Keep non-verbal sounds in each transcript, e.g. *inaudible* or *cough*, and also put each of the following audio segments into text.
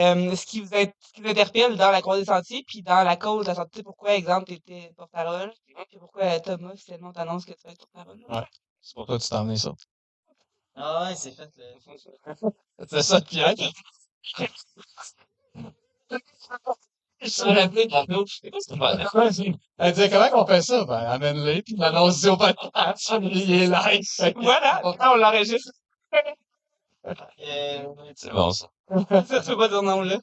ce qui vous int ce qui vous interpelle dans la croisée des sentiers, puis dans la cause de la santé. Pourquoi, exemple, tu étais porte-parole, puis pourquoi Thomas, finalement, t'annonce que tu vas être porte-parole? Ouais. C'est pour toi que tu t'es emmené ça. Ah ouais, c'est fait le. *laughs* C'est ça, Pierre. Je me rappelais tantôt, c'est quoi cette affaire? Elle dit comment on fait ça? Ben, amène-les, puis l'annonce au podcast, il est live. Voilà, on l'enregistre. Euh, C'est bon, ça. *laughs* Ça, tu peux pas dire non, là?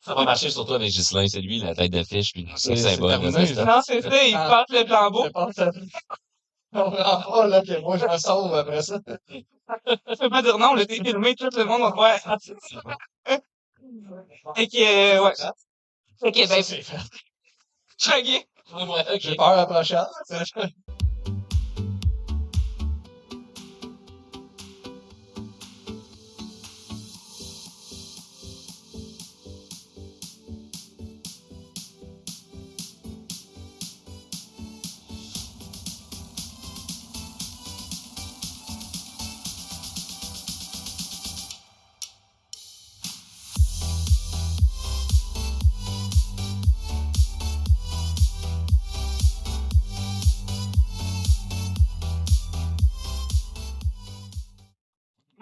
Ça va marcher surtout avec Ghislain. C'est lui, la tête d'affiche, puis C'est- c'est ça. Non, c'est ça, il Ah. passe le flambeau. *laughs* On comprend pas, là, que moi, je me sauve après ça. Tu peux pas dire non, là, t'es filmé, tout le monde va te voir. *laughs* Fait que, euh, ouais. Fait que, ben, C'est fait. Chuggy. J'ai peur à la prochaine.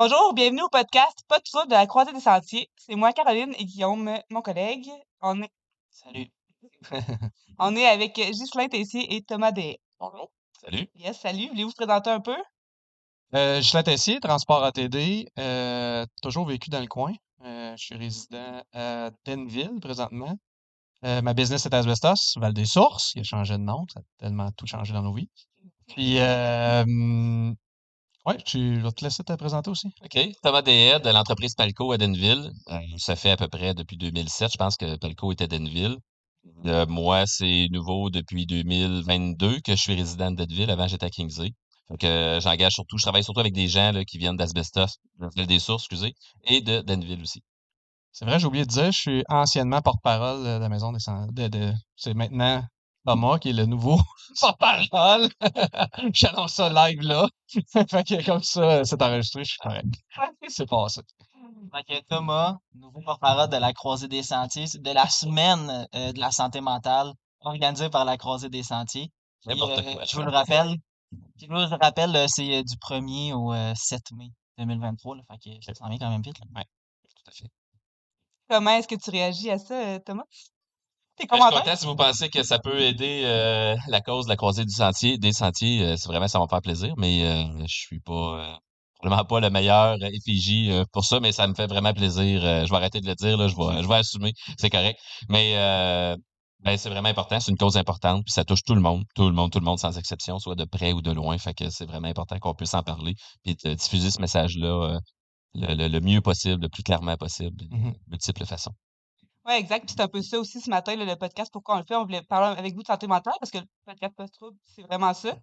Bonjour, bienvenue au podcast Pas de trouble de la Croisée des Sentiers. C'est moi, Caroline et Guillaume, mon collègue. On est, Salut. *laughs* on est avec Ghislain Tessier et Thomas Des. Bonjour. Salut. Yes, salut. Voulez-vous vous présenter un peu? Euh, Ghislain Tessier, Transport ATD, euh, toujours vécu dans le coin. Euh, je suis résident à Denville présentement. Euh, ma business est Asbestos, Val des Sources, qui a changé de nom, ça a tellement tout changé dans nos vies. Puis, euh, ouais, tu, je vais te laisser te présenter aussi. OK. Thomas Dehaye de l'entreprise Palco à Denville. Euh, ça fait à peu près depuis 2007. Je pense que Palco était à Denville. Euh, moi, c'est nouveau depuis 2022 que je suis résident de Denville. Avant, j'étais à Kingsley. Que euh, j'engage surtout, je travaille surtout avec des gens là, qui viennent d'Asbestos, de Val des Sources, excusez, et de Denville aussi. C'est vrai, j'ai oublié de dire, je suis anciennement porte-parole de la Maison des de, de- C'est maintenant Thomas qui est le nouveau *laughs* porte-parole. *laughs* J'annonce ça live là. *laughs* fait que comme ça, c'est enregistré, je suis correct. C'est passé. Fait que Thomas, nouveau porte-parole de la Croisée des Sentiers, c'est de la semaine euh, de la santé mentale organisée par la Croisée des Sentiers. Puis, euh, quoi. je vous le rappelle, je vous le rappelle, euh, c'est euh, du 1er au euh, 7 mai 2023. Là, fait que ça s'en vient quand même vite. Là. Tout à fait. Comment est-ce que tu réagis à ça, euh, Thomas? Tes Ben, Je suis commentaires? content si vous pensez que ça peut aider euh, la cause de la croisée du sentier, des sentiers. euh, c'est vraiment, ça va me faire plaisir, mais euh, je suis pas euh, probablement pas le meilleur euh, effigie euh, pour ça, mais ça me fait vraiment plaisir. euh, je vais arrêter de le dire, là, je vais, je vais assumer, c'est correct. Mais euh, ben, c'est vraiment important, c'est une cause importante, puis ça touche tout le monde, tout le monde, tout le monde sans exception, soit de près ou de loin. Fait que c'est vraiment important qu'on puisse en parler et de diffuser ce message-là euh, le, le- le mieux possible, le plus clairement possible, de Mhm. multiples façons. Ouais, exact. Puis c'est un peu ça aussi ce matin, là, le podcast. Pourquoi on le fait? On voulait parler avec vous de santé mentale parce que le podcast Pas de trouble, c'est vraiment ça.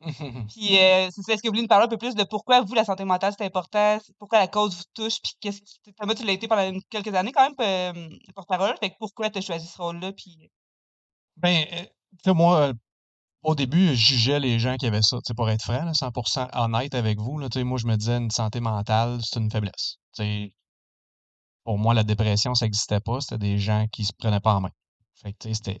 *laughs* Puis euh, c'est ça. Est-ce que vous voulez nous parler un peu plus de pourquoi vous, la santé mentale, c'est important? Pourquoi la cause vous touche? Puis qu'est-ce qui. Thomas, tu l'as été pendant quelques années quand même, euh, porte-parole. Fait que pourquoi tu as choisi ce rôle-là? Puis. Ben, euh, tu sais, moi, euh, au début, je jugeais les gens qui avaient ça, tu sais, pour être franc, là, 100% honnête avec vous, là, tu sais, moi, je me disais, une santé mentale, c'est une faiblesse. Pour moi, la dépression, ça n'existait pas, c'était des gens qui se prenaient pas en main. Fait que, c'était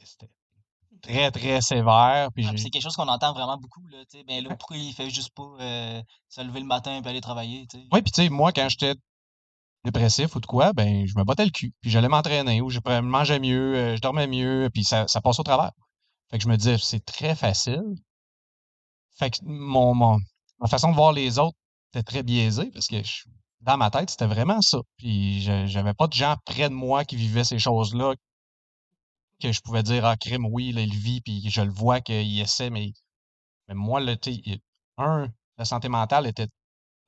très, très sévère, puis c'est quelque chose qu'on entend vraiment beaucoup. Là, ben, là, pourquoi il fait juste pas euh, se lever le matin et aller travailler? Oui, puis tu sais, moi, quand j'étais dépressif ou de quoi, ben, je me battais le cul. Puis j'allais m'entraîner ou je mangeais mieux, euh, je dormais mieux, puis ça, ça passait au travers. Fait que je me disais, c'est très facile. Fait que mon, mon, ma façon de voir les autres était très biaisée parce que je- dans ma tête, c'était vraiment ça. Puis j'avais pas de gens près de moi qui vivaient ces choses-là que je pouvais dire, ah, crime, oui, là, il vit, puis je le vois qu'il essaie, mais, mais moi, il- un, la santé mentale était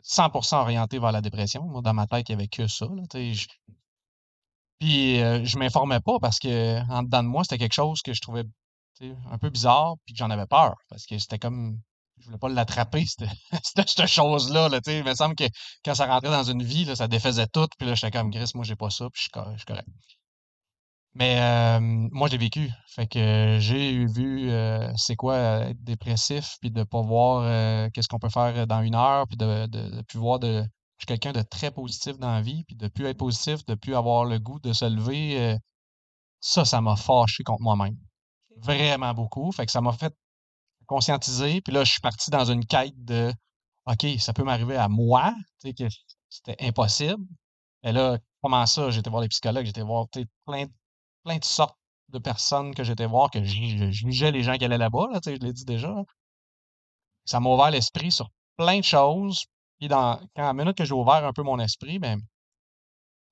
100% orienté vers la dépression. Moi, dans ma tête, il n'y avait que ça. Là, je... Puis euh, je m'informais pas parce que en dedans de moi, c'était quelque chose que je trouvais un peu bizarre puis que j'en avais peur. Parce que c'était comme. Je voulais pas l'attraper, *laughs* cette, chose-là. Là, il me semble que quand ça rentrait dans une vie, là, ça défaisait tout. Puis là, j'étais comme Chris, moi, j'ai pas ça, puis je suis correct. Mais euh, moi, je l'ai vécu. Fait que j'ai vu euh, c'est quoi euh, être dépressif, puis de pas voir qu'est-ce qu'on peut faire dans une heure, puis de, de, de plus voir de je suis quelqu'un de très positif dans la vie, puis de plus être positif, de plus avoir le goût de se lever, ça, ça m'a fâché contre moi-même. Vraiment beaucoup. Fait que ça m'a fait conscientiser. Puis là, je suis parti dans une quête de OK, ça peut m'arriver à moi, tu sais, que c'était impossible. Et là, comment ça? J'étais voir les psychologues, j'étais voir plein, plein de sortes de personnes que j'étais voir, que je, jugeais les gens qui allaient là-bas, là, je l'ai dit déjà. Ça m'a ouvert l'esprit sur plein de choses. Puis dans, quand à la minute que j'ai ouvert un peu mon esprit, ben,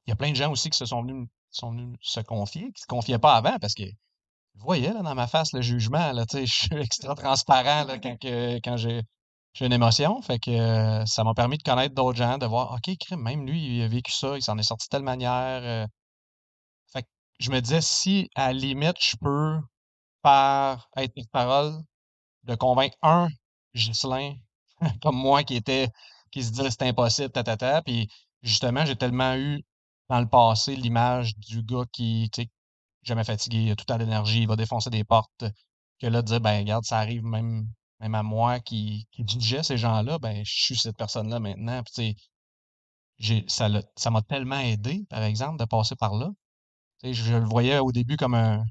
il y a plein de gens aussi qui se sont venus, sont venus se confier, qui ne se confiaient pas avant parce que vous voyez là, dans ma face le jugement, là, *laughs* je suis extra transparent là, quand, quand j'ai une émotion. Fait que euh, ça m'a permis de connaître d'autres gens, de voir, OK, même lui, il a vécu ça, il s'en est sorti de telle manière. Euh. fait que je me disais, si à la limite, je peux, par être parole, de convaincre un Ghislain *laughs* comme moi qui était qui se disait c'était impossible, ta, Puis justement, j'ai tellement eu dans le passé l'image du gars qui, tu sais, jamais fatigué, il a tout temps d'énergie, il va défoncer des portes, que là, dire, ben, regarde, ça arrive même, même à moi qui, qui jugeait ces gens-là, ben, je suis cette personne-là maintenant. Puis, ça m'a tellement aidé, par exemple, de passer par là. Sais, je, le voyais au début comme un,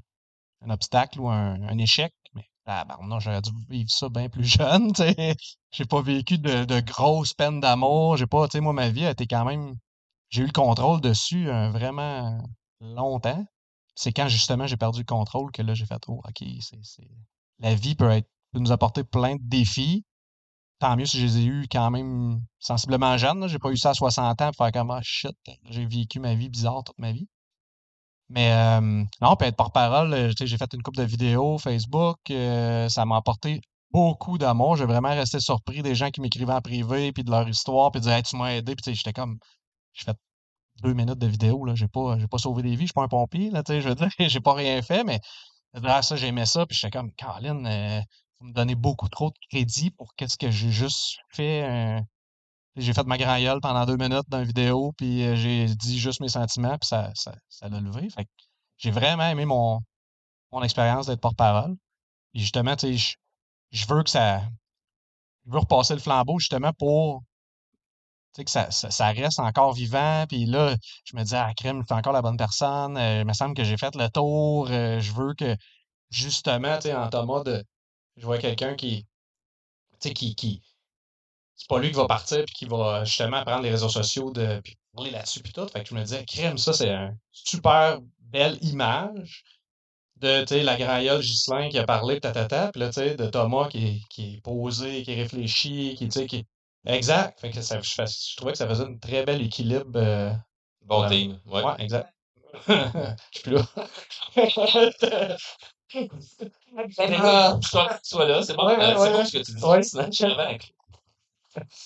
un obstacle ou un, un échec, mais ah, ben non, j'aurais dû vivre ça bien plus *laughs* jeune. J'ai pas vécu de, de grosses peines d'amour. J'ai pas, tu sais, moi, ma vie a été quand même. J'ai eu le contrôle dessus euh, vraiment longtemps. C'est quand justement j'ai perdu le contrôle que là, j'ai fait Oh, OK, c'est. La vie peut être peut nous apporter plein de défis. Tant mieux si je les ai eus quand même sensiblement jeune. J'ai pas eu ça à 60 ans pour faire comme ah, shit, j'ai vécu ma vie bizarre toute ma vie. Mais non, peut être porte-parole, euh, j'ai fait une couple de vidéos Facebook, euh, ça m'a apporté beaucoup d'amour. J'ai vraiment resté surpris des gens qui m'écrivaient en privé, puis de leur histoire, puis disaient hey, tu m'as aidé, puis j'étais comme, j'ai fait deux minutes de vidéo, là, j'ai pas, j'ai pas sauvé des vies, je suis pas un pompier, là, je veux dire, *laughs* j'ai pas rien fait, mais là, ça, j'aimais ça, puis j'étais comme, Caroline, vous me donnez beaucoup trop de crédit pour qu'est-ce que j'ai juste fait. J'ai fait ma grand pendant deux minutes dans une vidéo, puis euh, j'ai dit juste mes sentiments, puis ça, ça, ça l'a levé. Fait j'ai vraiment aimé mon, mon expérience d'être porte-parole. Et justement, sais, je, veux que ça. Je veux repasser le flambeau justement pour que ça, ça, reste encore vivant. Puis là, je me dis, ah, crème, je suis encore la bonne personne. Euh, il me semble que j'ai fait le tour. Euh, je veux que, justement, tu sais, en Thomas, je vois quelqu'un qui, qui, qui, c'est pas lui qui va partir puis qui va justement prendre les réseaux sociaux de puis parler là-dessus puis tout. Fait que je me disais, crème, ça, c'est une super belle image de tu sais, la graillole Gislain qui a parlé, tatata, puis là, tu sais, de Thomas qui, qui est posé, qui réfléchit, qui, tu sais, qui. Exact. Fait que ça, je, je, trouvais que ça faisait un très bel équilibre. Euh, bon team, ouais. Ouais, exact. *laughs* je suis plus là. *laughs* Ah, je sois là, c'est bon, ouais, euh, c'est bon ce que tu dis, ouais. sinon je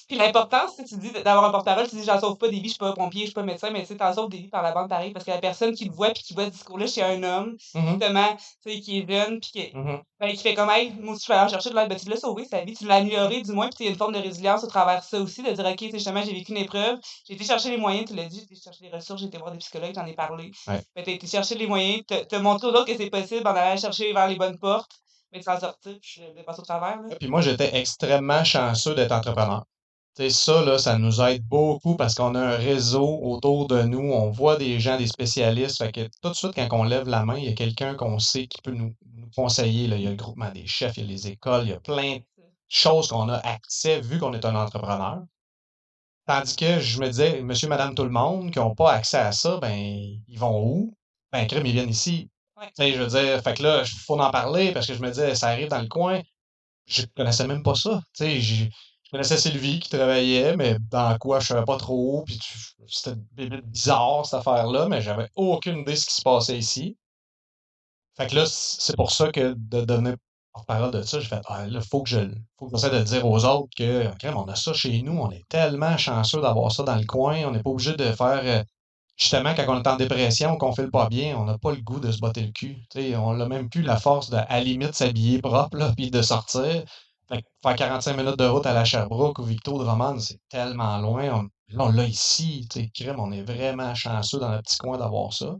Puis l'importance, tu dis d'avoir un porte-parole, tu dis j'en sauve pas des vies, je suis pas pompier, je suis pas médecin, mais tu sais, t'en sauves des vies par la bande pareil, parce que la personne qui le voit puis qui voit ce discours-là chez un homme, mm-hmm. justement, tu sais, qui est jeune, puis qui, mm-hmm. ben, qui fait comme, hey, moi aussi, je vais aller chercher de l'aide, ben, tu l'as sauvé sa vie, tu l'as amélioré du moins, puis il y a une forme de résilience au travers de ça aussi, de dire, ok, justement, j'ai vécu une épreuve, j'ai été chercher les moyens, tu l'as dit, j'ai été chercher les ressources, j'ai été voir des psychologues, t'en ai parlé. Ouais. Ben, t'as été chercher les moyens, te, te montrer aux autres que c'est possible en allant chercher vers les bonnes portes, mais sans sortir, puis de passer au travers. Puis moi, j'étais extrêmement chanceux d'être entrepreneur ça, là, ça nous aide beaucoup parce qu'on a un réseau autour de nous, on voit des gens, des spécialistes. Fait que tout de suite, quand on lève la main, il y a quelqu'un qu'on sait qui peut nous, conseiller. Là. Il y a le groupement des chefs, il y a les écoles, il y a plein de choses qu'on a accès vu qu'on est un entrepreneur. Tandis que je me disais, monsieur, madame, tout le monde qui n'ont pas accès à ça, ben, ils vont où? Ben, crème, ils viennent ici. Je veux dire, fait que là, il faut en parler parce que je me disais, ça arrive dans le coin. Je connaissais même pas ça. Je connaissais Sylvie qui travaillait, mais dans quoi je savais pas trop. C'était bizarre cette affaire-là, mais j'avais aucune idée de ce qui se passait ici. Fait que là, c'est pour ça que de devenir porte-parole de ça, je fais ah, là, faut que je faut que j'essaie de dire aux autres que on a ça chez nous, on est tellement chanceux d'avoir ça dans le coin, on n'est pas obligé de faire euh, justement quand on est en dépression, qu'on fait le pas bien, on n'a pas le goût de se botter le cul. On n'a même plus la force de à limite s'habiller propre puis de sortir faire 45 minutes de route à la Sherbrooke ou Victo de Romane, c'est tellement loin. Là, on l'a ici. Crème, on est vraiment chanceux dans notre petit coin d'avoir ça.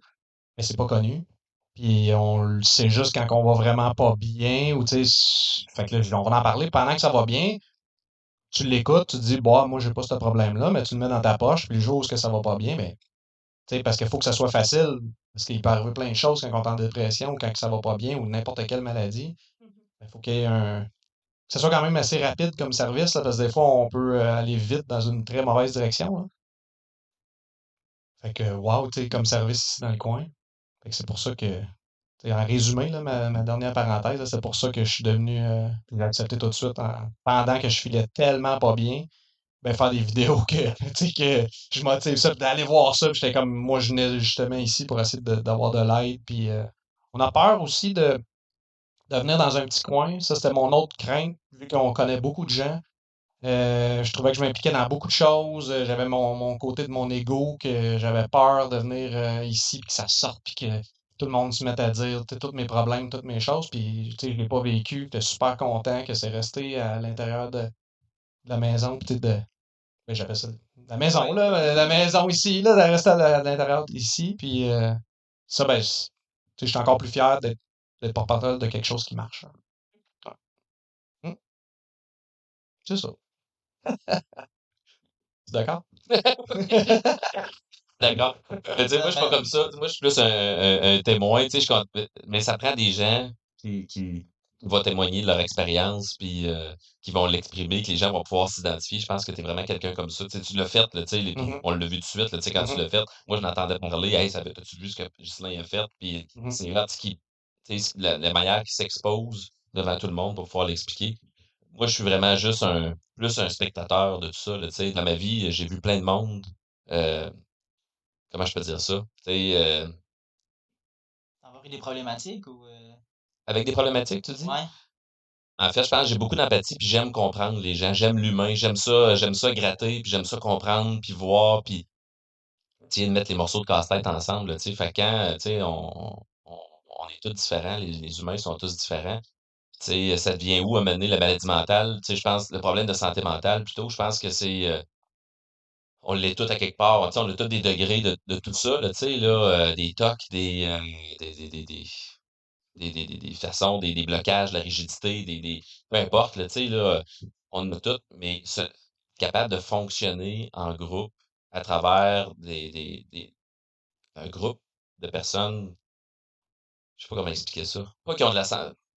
Mais c'est pas connu. Puis on le sait juste quand on va vraiment pas bien. Ou, fait que là, on va en parler pendant que ça va bien. tu l'écoutes, tu te dis, bah, moi, j'ai pas ce problème-là, mais tu le mets dans ta poche, puis le jour où ça va pas bien, mais, parce qu'il faut que ça soit facile, parce qu'il peut arriver plein de choses quand on est en dépression, ou quand ça va pas bien, ou n'importe quelle maladie. Il ben, faut qu'il y ait un, que ce soit quand même assez rapide comme service, parce que des fois, on peut euh, aller vite dans une très mauvaise direction. Fait que, wow, tu comme service ici dans le coin. Fait que c'est pour ça que, en résumé, là, ma, dernière parenthèse, c'est pour ça que je suis devenu, euh, accepté tout de suite, pendant que je filais tellement pas bien, ben, faire des vidéos que, *laughs* que je motive ça, d'aller voir ça, j'étais comme, moi, je venais justement ici pour essayer d'avoir de, l'aide, puis euh, on a peur aussi de, de venir dans un petit coin. Ça, c'était mon autre crainte, vu qu'on connaît beaucoup de gens. Euh, je trouvais que je m'impliquais dans beaucoup de choses. Euh, j'avais mon, côté de mon ego, que j'avais peur de venir ici, puis que ça sorte, puis que tout le monde se mette à dire tous mes problèmes, toutes mes choses. Puis, je l'ai pas vécu. J'étais super content que c'est resté à l'intérieur de, la maison, puis de... Ben, j'appelle ça la maison, là, la maison ici, là, de rester à l'intérieur ici. Puis, ça, ben, je suis encore plus fier d'être porte-parole de quelque chose qui marche. Mmh. C'est ça. *laughs* d'accord? *laughs* D'accord. Moi, je suis pas comme ça. Moi, je suis plus un, témoin, tu sais, mais ça prend des gens qui, qui vont témoigner de leur expérience, puis euh, qui vont l'exprimer, que les gens vont pouvoir s'identifier. Je pense que tu es vraiment quelqu'un comme ça. Tu, l'as fait, tu sais, mmh on l'a vu tout de suite, quand tu mmh l'as fait. Moi, je m'entendais parler, hey, ça tu vu ce que Justin a fait, puis c'est là qui la, la manière qu'il s'expose devant tout le monde pour pouvoir l'expliquer. Moi, je suis vraiment juste un plus un spectateur de tout ça. Là, dans ma vie, j'ai vu plein de monde. Euh, comment je peux dire ça? Euh, T'as des problématiques ou. Euh? Avec des problématiques, tu dis? Ouais. En fait, je pense que j'ai beaucoup d'empathie, puis j'aime comprendre les gens. J'aime l'humain, j'aime ça, j'aime ça gratter, puis j'aime ça comprendre, puis voir, puis de mettre les morceaux de casse-tête ensemble. sais fait quand on, on est tous différents, les, humains sont tous différents. sais, ça devient où à mener la maladie mentale? sais, je pense le problème de santé mentale, plutôt, je pense que c'est. Euh, on l'est tous à quelque part. On a tous des degrés de, de tout ça, là, là, euh, des tocs, des, euh, des, des, des, des, des, des, façons, des, des blocages, la rigidité, des, peu importe, là, là, on a tout, mais capable de fonctionner en groupe à travers des, un groupe de personnes je sais pas comment expliquer ça. Pas qui ont de la.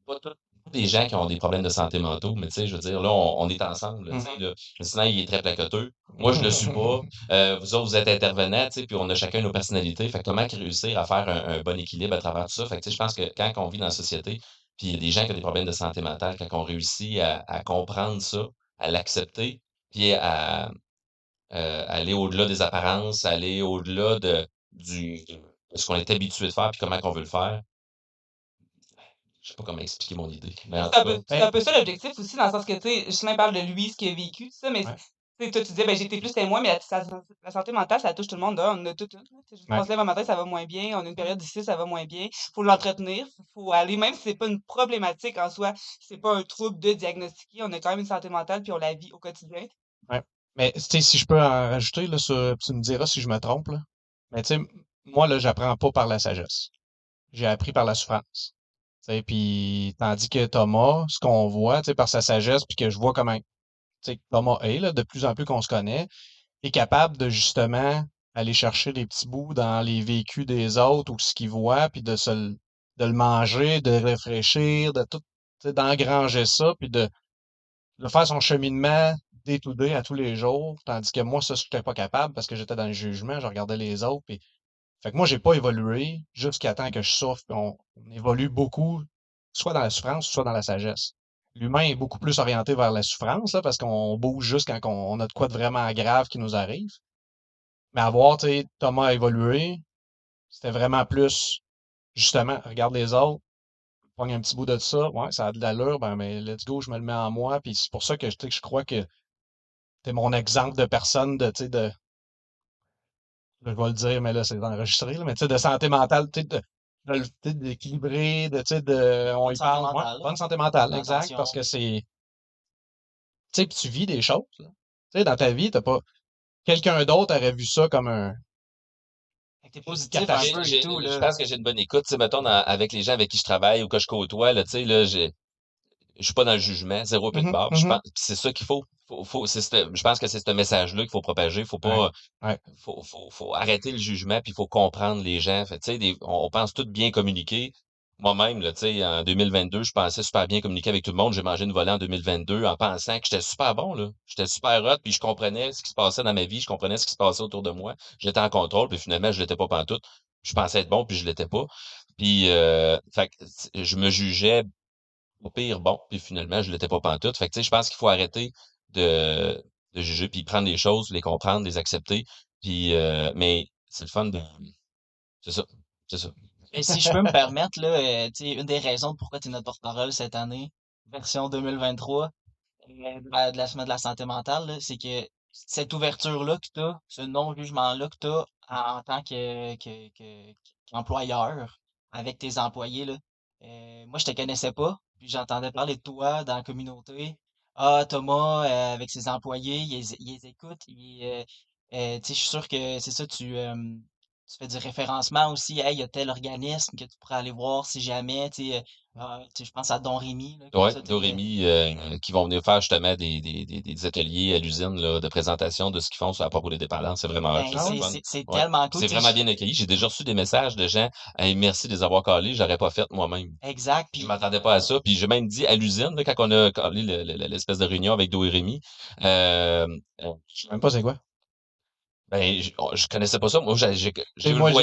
Pas tous des gens qui ont des problèmes de santé mentaux, mais tu sais, je veux dire, là, on, est ensemble. Là, mm-hmm. là. Le sinon, il est très placoteux. Moi, je le suis *laughs* pas. Euh, vous autres, vous êtes intervenants, tu sais, puis on a chacun nos personnalités. Fait que comment réussir à faire un, bon équilibre à travers tout ça? Fait que, tu sais, je pense que quand on vit dans la société, puis il y a des gens qui ont des problèmes de santé mentale, quand on réussit à, comprendre ça, à l'accepter, puis à, euh, aller au-delà des apparences, aller au-delà de, du, de ce qu'on est habitué de faire, puis comment on veut le faire, je sais pas comment expliquer mon idée. C'est un, peu, un peu ça l'objectif aussi, dans le sens que, tu sais, Justin parle de lui, ce qu'il a vécu, tout ça, mais toi, tu disais, ben, j'étais plus témoin, mais la, la, santé mentale, ça touche tout le monde. On a tout, tout. On se lève un matin, ça va moins bien. On a une période difficile, ça va moins bien. faut l'entretenir. faut aller, même si c'est pas une problématique en soi, c'est pas un trouble de diagnostiquer, on a quand même une santé mentale, puis on la vit au quotidien. Ouais. Mais, tu sais, si je peux en rajouter, là, sur, tu me diras si je me trompe, là. Mais, tu sais, moi, là, j'apprends pas par la sagesse. J'ai appris par la souffrance. Puis, tandis que Thomas, ce qu'on voit par sa sagesse, puis que je vois comment Thomas est, là, de plus en plus qu'on se connaît, est capable de justement aller chercher des petits bouts dans les vécus des autres ou ce qu'il voit, puis de, se, de le manger, de réfléchir, de tout, d'engranger ça, puis de, de faire son cheminement day to day à tous les jours, tandis que moi, ça, je n'étais pas capable parce que j'étais dans le jugement, je regardais les autres, puis fait que moi, j'ai pas évolué jusqu'à temps que je souffre. On, évolue beaucoup, soit dans la souffrance, soit dans la sagesse. L'humain est beaucoup plus orienté vers la souffrance, là, parce qu'on bouge juste quand on, a de quoi de vraiment grave qui nous arrive. Mais avoir, tu sais, Thomas a évolué, c'était vraiment plus, justement, regarde les autres, prends un petit bout de ça, ouais, ça a de l'allure, ben, mais let's go, je me le mets en moi, puis c'est pour ça que, je crois que t'es mon exemple de personne de, tu sais, de, je vais le dire, mais là, c'est enregistré, là, mais tu sais, de santé mentale, tu sais, de, d'équilibrer, de, tu sais, de, on y parle, bonne santé mentale, exact, parce que c'est, tu sais, tu vis des choses, Tu sais, dans ta vie, t'as pas, quelqu'un d'autre aurait vu ça comme un, T'es positif un peu et tout, Je pense que j'ai une bonne écoute, tu sais, mettons, avec les gens avec qui je travaille ou que je côtoie, là, tu sais, là, j'ai, je suis pas dans le jugement, zéro peu de Mhm, barbe. Je mhm. pense, c'est ça qu'il faut. Faut, faut, je pense que c'est ce message-là qu'il faut propager. Faut pas, Ouais. faut, faut, faut arrêter le jugement puis il faut comprendre les gens. Fait, tu sais, des- on, on pense tout bien communiquer. Moi-même, là, tu sais, en 2022, je pensais super bien communiquer avec tout le monde. J'ai mangé une volée en 2022 en pensant que j'étais super bon, là. J'étais super hot, puis je comprenais ce qui se passait dans ma vie, je comprenais ce qui se passait autour de moi. J'étais en contrôle, puis finalement, je l'étais pas pantoute. Je pensais être bon, puis je l'étais pas. Puis, euh, fait je me jugeais au pire bon, puis finalement, je l'étais pas pantoute. Fait que, tu sais, je pense qu'il faut arrêter de, de juger, puis prendre les choses, les comprendre, les accepter. Puis, euh, mais c'est le fun de... C'est ça, c'est ça. Et si je peux me permettre, là, euh, tu sais, une des raisons pourquoi tu es notre porte-parole cette année, version 2023, euh, de la, semaine de la santé mentale, c'est que cette ouverture-là que tu as, ce non-jugement-là que tu as en, tant que, que, que- qu'employeur avec tes employés, là, euh, moi, je te connaissais pas, puis j'entendais parler de toi dans la communauté. Ah, Thomas, euh, avec ses employés, il les, écoute. euh, tu sais, je suis sûr que c'est ça, tu, tu fais du référencement aussi. Il y a tel organisme que tu pourrais aller voir si jamais, euh, ah, tu sais, je pense à Don Rémy, là, comme Ouais, Dorémy, euh, qui vont venir faire justement des, des, des, des ateliers à l'usine là, de présentation de ce qu'ils font sur- à propos des dépendants. C'est vraiment hot, ben, c'est le c'est fun. c'est- c'est Ouais. tellement cool. C'est tu sais, vraiment bien accueilli. J'ai déjà reçu des messages de gens Hey, merci de les avoir calés, j'aurais pas fait moi-même. Exact. Je Puis, m'attendais pas à ça. Puis j'ai même dit à l'usine, là, quand on a le- le- l'espèce de réunion avec Do et Rémi, euh, euh, Je sais même pas c'est quoi. Ben, je, oh, je connaissais pas ça. Moi, j'ai, j'ai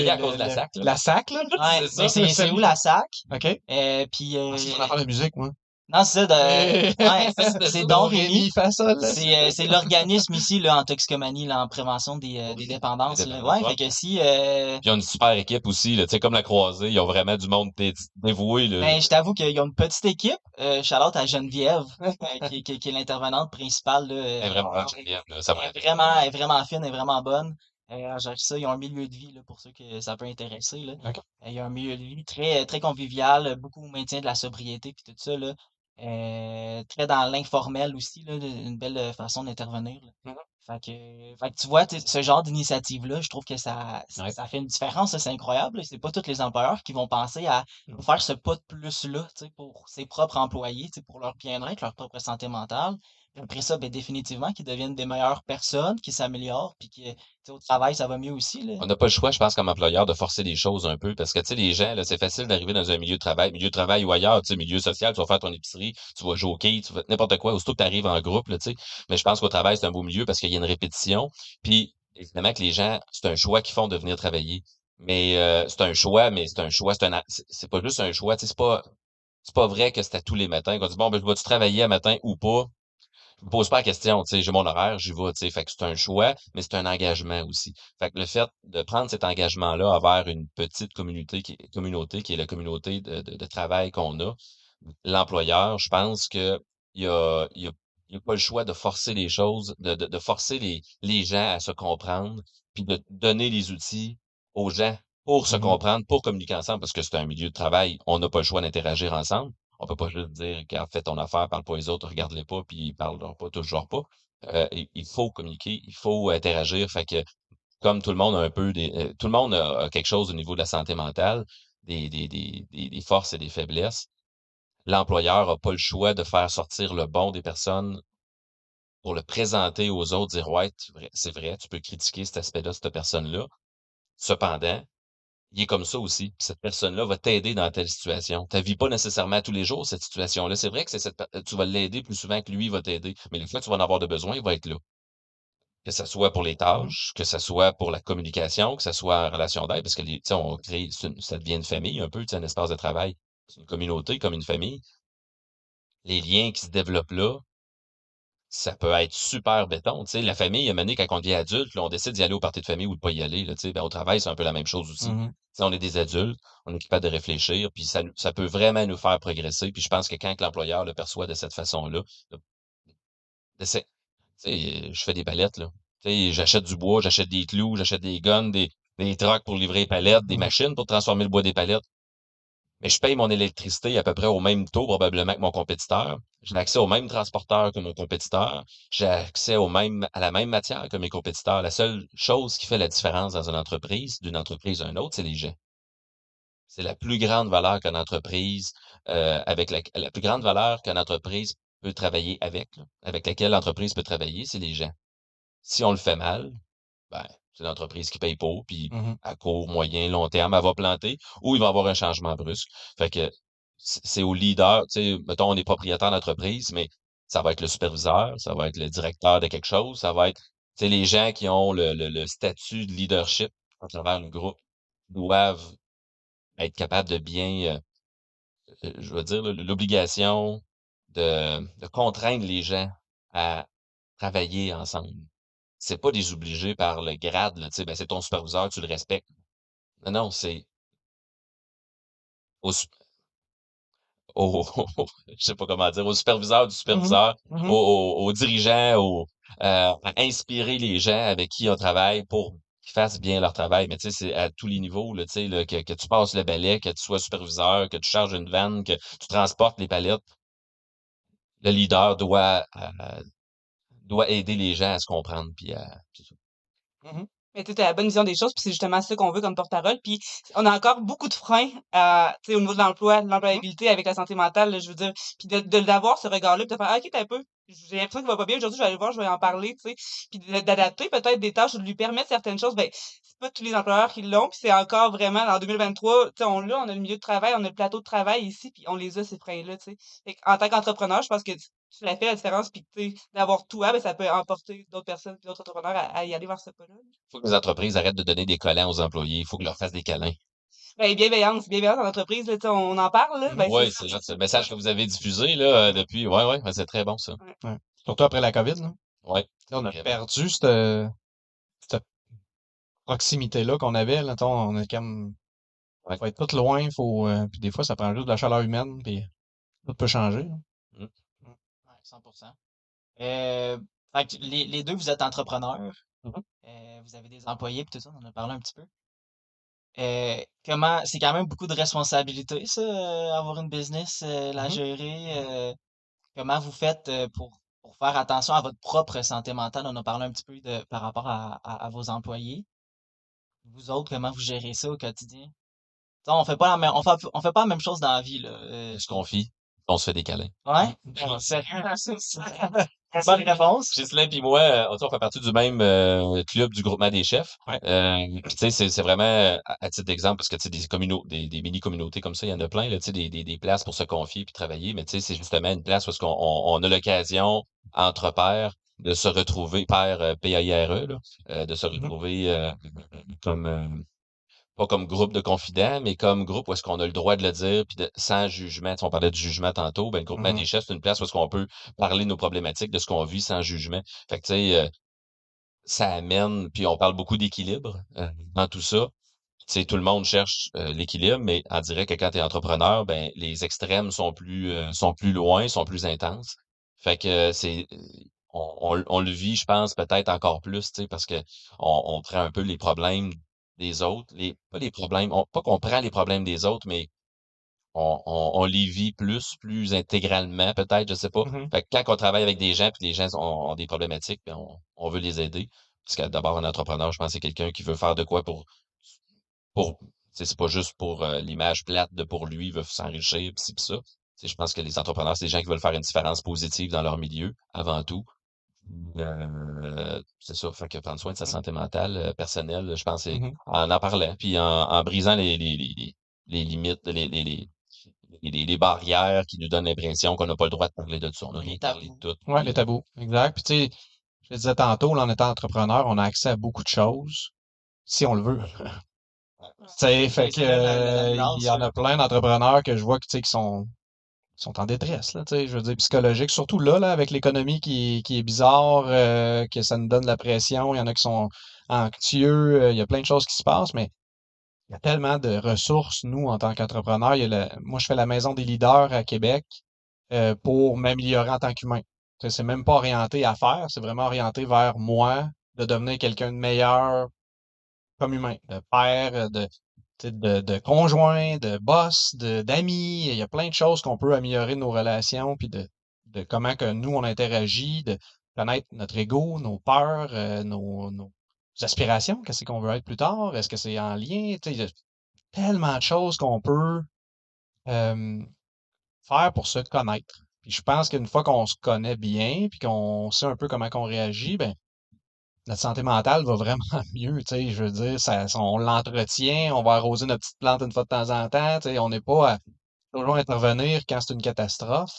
à cause de la sac. là. La sac, là? ouais, *laughs* c'est où la SAC? OK. Euh, puis, euh, Ah, C'est mon affaire de musique, moi. Non, c'est ça, de, *laughs* ouais, c'est Don Rémy. fait ça, là. C'est euh, c'est l'organisme ici là, en toxicomanie, là, en prévention des, euh, des dépendances. Là. Ouais, fait que si euh, Puis ils ont une super équipe aussi, là, tu sais, comme la croisée, ils ont vraiment du monde dé- dévoué. Là. ben, je t'avoue qu'ils ont une petite équipe. Euh, shout-out à Geneviève, *laughs* qui, qui, qui est l'intervenante principale. Là, Elle est euh, vraiment géniale, là, ça va elle est vraiment, elle est vraiment fine, elle est vraiment bonne. Euh, ça, ils ont un milieu de vie là, pour ceux que ça peut intéresser. Là. Euh, il y a un milieu de vie très, très convivial, beaucoup au maintien de la sobriété puis tout ça. Là. Euh, très dans l'informel aussi, là, une belle euh, façon d'intervenir. là. Fait que, fait que tu vois, ce genre d'initiative-là, je trouve que ça, ça, Ouais. ça fait une différence, c'est incroyable. C'est pas tous les employeurs qui vont penser à Mhm. faire ce pas de plus-là, pour ses propres employés, pour leur bien-être, leur propre santé mentale. Après ça, ben, définitivement, qu'ils deviennent des meilleures personnes, qui s'améliorent, puis que, tu sais, au travail, ça va mieux aussi, là. On n'a pas le choix, je pense, comme employeur, de forcer les choses un peu. Parce que, tu sais, les gens, c'est facile d'arriver dans un milieu de travail, milieu de travail ou ailleurs, tu sais, milieu social, tu vas faire ton épicerie, tu vas jouer au quai, tu vas n'importe quoi, aussitôt que tu arrives en groupe, là, tu sais. Mais je pense qu'au travail, c'est un beau milieu parce qu'il y a une répétition. Puis, évidemment que les gens, c'est un choix qu'ils font de venir travailler. Mais euh, c'est un choix, mais c'est un choix, c'est un c'est pas juste un choix, tu sais, c'est pas c'est pas vrai que c'est à tous les matins qu'on dit bon ben je vais-tu travailler à matin ou pas? Je me pose pas la question, tu sais, j'ai mon horaire, j'y vais, tu sais. Fait que c'est un choix, mais c'est un engagement aussi. Fait que le fait de prendre cet engagement-là envers une petite communauté qui, communauté qui est la communauté de, de, de travail qu'on a, l'employeur, je pense que il y a, il y a, il y a pas le choix de forcer les choses, de, de, de forcer les, les gens à se comprendre, puis de donner les outils aux gens pour se Mhm. comprendre, pour communiquer ensemble, parce que c'est un milieu de travail, on n'a pas le choix d'interagir ensemble. On peut pas juste dire, regarde, fais ton affaire, parle pas les autres, regarde-les pas, puis ils parleront pas, toujours pas. Euh, il, faut communiquer, il faut interagir. Fait que, comme tout le monde a un peu des, euh, tout le monde a, quelque chose au niveau de la santé mentale, des, des, des, des, forces et des faiblesses. L'employeur a pas le choix de faire sortir le bon des personnes pour le présenter aux autres, dire, ouais, c'est vrai, tu peux critiquer cet aspect-là, cette personne-là. Cependant, il est comme ça aussi. Cette personne-là va t'aider dans telle situation. Tu vis pas nécessairement tous les jours cette situation-là. C'est vrai que c'est cette, tu vas l'aider plus souvent que lui va t'aider. Mais les fois que tu vas en avoir de besoin, il va être là. Que ce soit pour les tâches, que ce soit pour la communication, que ce soit en relation d'aide, parce que les, on crée, ça devient une famille un peu, un espace de travail. Une communauté comme une famille. Les liens qui se développent là, ça peut être super béton. Tu sais, la famille, à un moment donné, quand on devient adulte, là, on décide d'y aller au party de famille ou de pas y aller. Là, tu sais, ben, au travail, c'est un peu la même chose aussi. Tu sais, on est des adultes, on est capable de réfléchir, puis ça, ça peut vraiment nous faire progresser. Puis je pense que quand que l'employeur le perçoit de cette façon-là, je fais des palettes, là. Tu sais, j'achète du bois, j'achète des clous, j'achète des guns, des, des trucks pour livrer les palettes, des Mhm. machines pour transformer le bois des palettes. Mais je paye mon électricité à peu près au même taux probablement que mon compétiteur. J'ai accès au même transporteur que mon compétiteur. J'ai accès au même, à la même matière que mes compétiteurs. La seule chose qui fait la différence dans une entreprise, d'une entreprise à une autre, c'est les gens. c'est la plus grande valeur qu'une entreprise, euh, avec la, la plus grande valeur qu'une entreprise peut travailler avec, avec laquelle l'entreprise peut travailler, c'est les gens. Si on le fait mal, ben, c'est l'entreprise qui paye pour, puis Mmh à court, moyen, long terme, elle va planter, ou il va y avoir un changement brusque. Fait que c'est au leader, tu sais, mettons, on est propriétaire d'entreprise, mais ça va être le superviseur, ça va être le directeur de quelque chose, ça va être, tu sais, les gens qui ont le, le, le statut de leadership à travers le groupe doivent être capables de bien, euh, euh, je veux dire, l'obligation de, de contraindre les gens à travailler ensemble. C'est pas des obligés par le grade, là, tu sais, ben, c'est ton superviseur, tu le respectes. Non, non, c'est au, au, je sais pas comment dire, au superviseur du Mmh superviseur, Mmh au, au, au dirigeant, au, euh, à inspirer les gens avec qui on travaille pour qu'ils fassent bien leur travail. Mais tu sais, c'est à tous les niveaux, là, tu sais, là, que, que tu passes le balai, que tu sois superviseur, que tu charges une vanne, que tu transportes les palettes. Le leader doit, euh, doit aider les gens à se comprendre. Puis à, c'est ça. Mmh Mais tu as la bonne vision des choses, puis c'est justement ça qu'on veut comme porte-parole. Puis on a encore beaucoup de freins au niveau de l'emploi, de l'employabilité avec la santé mentale, là, je veux dire. Puis de, de l'avoir ce regard-là, puis de faire, ah, OK, t'as un peu. J'ai l'impression qu'il va pas bien aujourd'hui, je vais aller le voir, je vais en parler, tu sais. Puis d'adapter peut-être des tâches de lui permettre certaines choses. Ben, pas tous les employeurs qui l'ont, puis c'est encore vraiment en 2023, tu sais, on l'a, on a le milieu de travail, on a le plateau de travail ici, puis on les a, ces freins-là, tu sais. Fait en tant qu'entrepreneur, je pense que tu l'as fait la différence, puis tu sais, d'avoir tout à, ben, ça peut emporter d'autres personnes, d'autres entrepreneurs à, à y aller vers ce pas-là. là. faut que les entreprises arrêtent de donner des collants aux employés. Il faut qu'ils leur fassent des câlins. Ben, bienveillance, bienveillance en entreprise, là, tu sais, on en parle, là, ben, Oui, c'est le message que vous avez diffusé là, euh, depuis. Ouais, ouais, ben, c'est très bon, ça. Ouais. Surtout après la COVID, là. Ouais. Là, on a perdu cette proximité-là qu'on avait. Là, on est comme. Ouais. Faut être tout loin, faut. euh, puis des fois, ça prend juste de la chaleur humaine, puis tout peut changer. là. Ouais, 100%. Euh, fait que les, les deux, vous êtes entrepreneurs. Mhm. Euh, vous avez des employés et tout ça, on en a parlé un petit peu. Euh, comment, c'est quand même beaucoup de responsabilités, ça, euh, avoir une business, euh, la gérer. euh, comment vous faites euh, pour, pour faire attention à votre propre santé mentale? On a parlé un petit peu de, par rapport à, à, à vos employés. Vous autres, comment vous gérez ça au quotidien? T'sais, on fait pas la même, on fait, on fait pas la même chose dans la vie, là. Euh, On se confie, on se fait des câlins. ouais? *laughs* Sérieux? *laughs* Bonne réponse. Gislain puis moi, euh, on on fait partie du même euh, club du groupement des chefs. Ouais. Euh, tu sais, c'est vraiment, à, titre d'exemple, parce que tu sais, des communautés, des, des mini-communautés comme ça, il y en a plein, là, tu sais, des, des, des places pour se confier puis travailler, mais tu sais, c'est justement une place où est-ce qu'on on, on a l'occasion, entre pairs, de se retrouver, pairs euh, P-A-I-R-E, là, euh, de se Mhm. retrouver euh, comme euh, pas comme groupe de confidents, mais comme groupe où est-ce qu'on a le droit de le dire, puis de- sans jugement. On parlait du jugement tantôt, ben, le groupement Mhm. des chefs, c'est une place où est-ce qu'on peut parler de nos problématiques, de ce qu'on vit sans jugement. Fait que, tu sais, euh, ça amène, puis on parle beaucoup d'équilibre euh, dans tout ça. Tu sais, tout le monde cherche euh, l'équilibre, mais on dirait que quand tu es entrepreneur, ben, les extrêmes sont plus, euh, sont plus loin, sont plus intenses. Fait que c'est, euh, on, on, on le vit, je pense, peut-être encore plus, tu sais, parce que on, on prend un peu les problèmes des autres, les, pas les problèmes, on- pas qu'on prend les problèmes des autres, mais on, on, on les vit plus, plus intégralement, peut-être, je sais pas. Mhm. Fait que quand on travaille avec des gens, puis les gens ont, ont des problématiques, ben on, on veut les aider. Parce que d'abord, un entrepreneur, je pense c'est quelqu'un qui veut faire de quoi pour, pour, c'est pas juste pour euh, l'image plate de pour lui, il veut s'enrichir, pis pis ça. Je pense que les entrepreneurs, c'est des gens qui veulent faire une différence positive dans leur milieu, avant tout. Euh, c'est ça. Fait que prendre soin de sa santé mentale, euh, personnelle, je pense, c'est Mhm. en en parlant, puis en, en brisant les, les, les, les- les limites, les, les, les, les, les barrières qui nous donnent l'impression qu'on n'a pas le droit de parler de ça. On n'a rien parlé de tout. Ouais, les puis- tabous. Exact. Puis tu sais, je le disais tantôt, là, en étant entrepreneur, on a accès à beaucoup de choses si on le veut. *laughs* Tu sais, fait c'est que là la- la- la euh, nuance, il y en a plein d'entrepreneurs que je vois que, tu sais, qui sont, qui sont en détresse, là, je veux dire, psychologique, surtout là, là, avec l'économie qui, qui est bizarre, euh, que ça nous donne de la pression, il y en a qui sont anxieux, euh, il y a plein de choses qui se passent, mais il y a tellement de ressources, nous, en tant qu'entrepreneurs. Moi, je fais la Maison des leaders à Québec euh, pour m'améliorer en tant qu'humain. C'est même pas orienté à faire, c'est vraiment orienté vers moi, de devenir quelqu'un de meilleur comme humain, de père, de, de, de conjoint, de boss, d'amis. Il y a plein de choses qu'on peut améliorer nos relations, puis de, de comment que nous, on interagit, de connaître notre ego, nos peurs, euh, nos, nos aspirations, qu'est-ce qu'on veut être plus tard, est-ce que c'est en lien? Tu sais, tellement de choses qu'on peut faire pour se connaître. Puis je pense qu'une fois qu'on se connaît bien, puis qu'on sait un peu comment on réagit, ben notre santé mentale va vraiment *laughs* mieux, tu sais, je veux dire, ça, on l'entretient, on va arroser notre petite plante une fois de temps en temps, tu sais, on n'est pas à toujours intervenir quand c'est une catastrophe.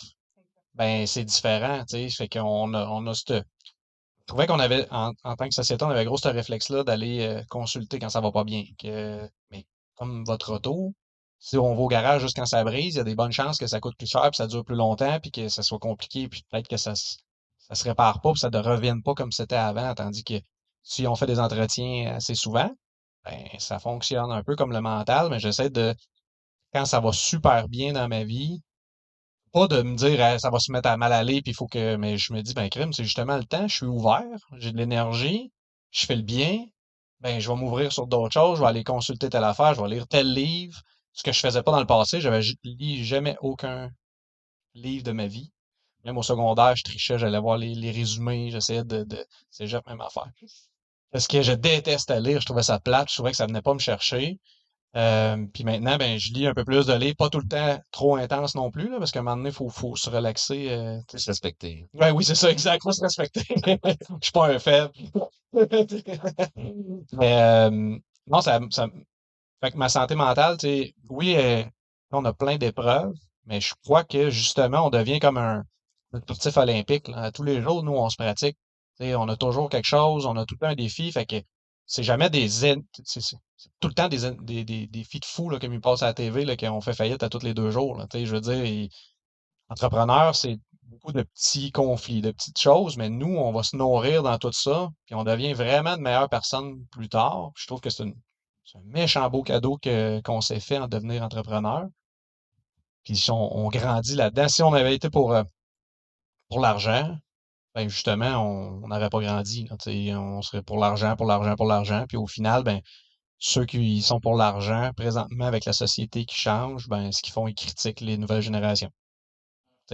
Ben, c'est différent, tu sais, fait qu'on a, on a cette... Je trouvais qu'on avait, en, tant que société, on avait gros ce réflexe-là d'aller euh, consulter quand ça va pas bien. Que, mais comme votre auto, si on va au garage juste quand ça brise, il y a des bonnes chances que ça coûte plus cher, puis ça dure plus longtemps, puis que ça soit compliqué, puis peut-être que ça, ça se répare pas, ça ne revienne pas comme c'était avant, tandis que si on fait des entretiens assez souvent, ben, ça fonctionne un peu comme le mental, mais j'essaie de, quand ça va super bien dans ma vie, pas de me dire ça va se mettre à mal aller, puis il faut que. Mais je me dis, ben crime, c'est justement le temps, je suis ouvert, j'ai de l'énergie, je fais le bien, ben je vais m'ouvrir sur d'autres choses, je vais aller consulter telle affaire, je vais lire tel livre. Ce que je faisais pas dans le passé, j'avais lu jamais aucun livre de ma vie. Même au secondaire, je trichais, j'allais voir les, résumés, j'essayais de, de. C'est jamais même affaire. Parce que je détestais lire, je trouvais ça plate, je trouvais que ça venait pas me chercher. Euh, puis maintenant, ben, je lis un peu plus de livres, pas tout le temps trop intense non plus, là, parce qu'à un moment donné, il faut, faut se relaxer. Euh, se respecter. Ouais, oui, c'est ça, exact. Faut se respecter. *laughs* je suis pas un faible. *laughs* Mais euh, non, ça, ça. Fait que ma santé mentale, tu sais, oui, euh, on a plein d'épreuves, mais je crois que justement, on devient comme un, sportif olympique. Là. Tous les jours, nous, on se pratique. sais, on a toujours quelque chose, on a tout le temps un défi. Fait que c'est jamais des tout le temps des, des, des, filles de fous là, comme ils passent à la TV là, qui ont fait faillite à tous les deux jours. Là, je veux dire, entrepreneur, c'est beaucoup de petits conflits, de petites choses, mais nous, on va se nourrir dans tout ça, puis on devient vraiment de meilleures personnes plus tard. je trouve que c'est, un méchant beau cadeau que, qu'on s'est fait en devenir entrepreneur. Puis si on, grandit là-dedans, si on avait été pour, euh, pour l'argent, ben justement, on n'aurait pas grandi. on serait pour l'argent, pour l'argent, pour l'argent. Puis au final, ben, ceux qui sont pour l'argent, présentement, avec la société qui change, ben, ce qu'ils font, ils critiquent les nouvelles générations.